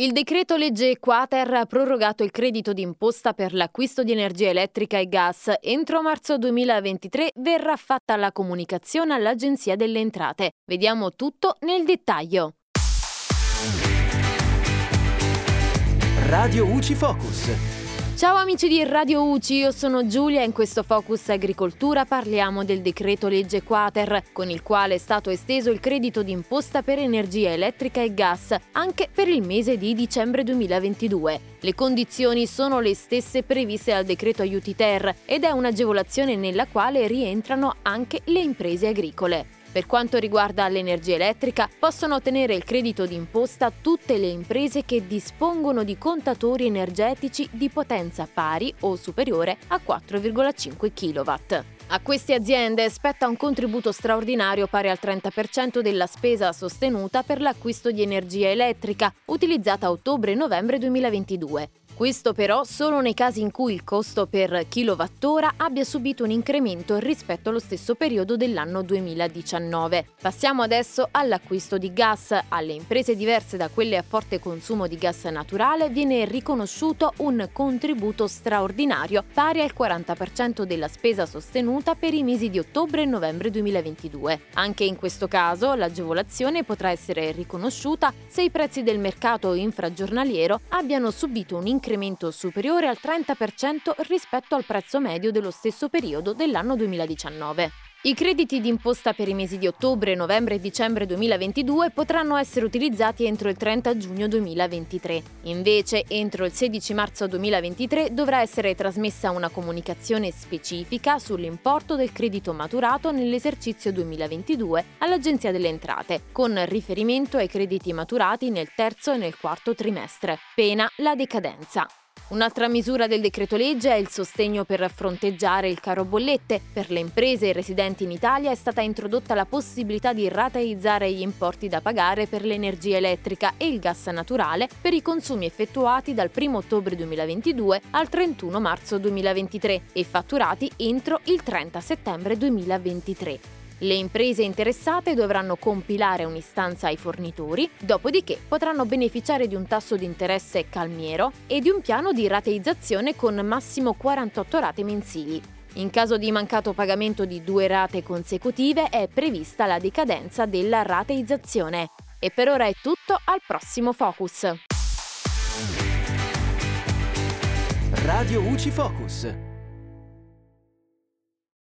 Il decreto legge Quater ha prorogato il credito d'imposta per l'acquisto di energia elettrica e gas. Entro marzo 2023 verrà fatta la comunicazione all'Agenzia delle Entrate. Vediamo tutto nel dettaglio. Radio UCI Focus. Ciao amici di Radio UCI, io sono Giulia e in questo Focus Agricoltura parliamo del decreto legge Quater, con il quale è stato esteso il credito d'imposta per energia elettrica e gas anche per il mese di dicembre 2022. Le condizioni sono le stesse previste dal decreto aiuti ter ed è un'agevolazione nella quale rientrano anche le imprese agricole. Per quanto riguarda l'energia elettrica, possono ottenere il credito d'imposta tutte le imprese che dispongono di contatori energetici di potenza pari o superiore a 4,5 kW. A queste aziende spetta un contributo straordinario pari al 30% della spesa sostenuta per l'acquisto di energia elettrica, utilizzata a ottobre-novembre 2022. Questo però solo nei casi in cui il costo per kilowattora abbia subito un incremento rispetto allo stesso periodo dell'anno 2019. Passiamo adesso all'acquisto di gas. Alle imprese diverse da quelle a forte consumo di gas naturale viene riconosciuto un contributo straordinario pari al 40% della spesa sostenuta per i mesi di ottobre e novembre 2022. Anche in questo caso l'agevolazione potrà essere riconosciuta se i prezzi del mercato infragiornaliero abbiano subito un incremento incremento superiore al 30% rispetto al prezzo medio dello stesso periodo dell'anno 2019. I crediti d'imposta per i mesi di ottobre, novembre e dicembre 2022 potranno essere utilizzati entro il 30 giugno 2023. Invece, entro il 16 marzo 2023 dovrà essere trasmessa una comunicazione specifica sull'importo del credito maturato nell'esercizio 2022 all'Agenzia delle Entrate, con riferimento ai crediti maturati nel terzo e nel quarto trimestre, pena la decadenza. Un'altra misura del decreto legge è il sostegno per fronteggiare il caro bollette. Per le imprese residenti in Italia è stata introdotta la possibilità di rateizzare gli importi da pagare per l'energia elettrica e il gas naturale per i consumi effettuati dal 1 ottobre 2022 al 31 marzo 2023 e fatturati entro il 30 settembre 2023. Le imprese interessate dovranno compilare un'istanza ai fornitori, dopodiché potranno beneficiare di un tasso di interesse calmiero e di un piano di rateizzazione con massimo 48 rate mensili. In caso di mancato pagamento di due rate consecutive è prevista la decadenza della rateizzazione. E per ora è tutto, al prossimo Focus. Radio UCI Focus.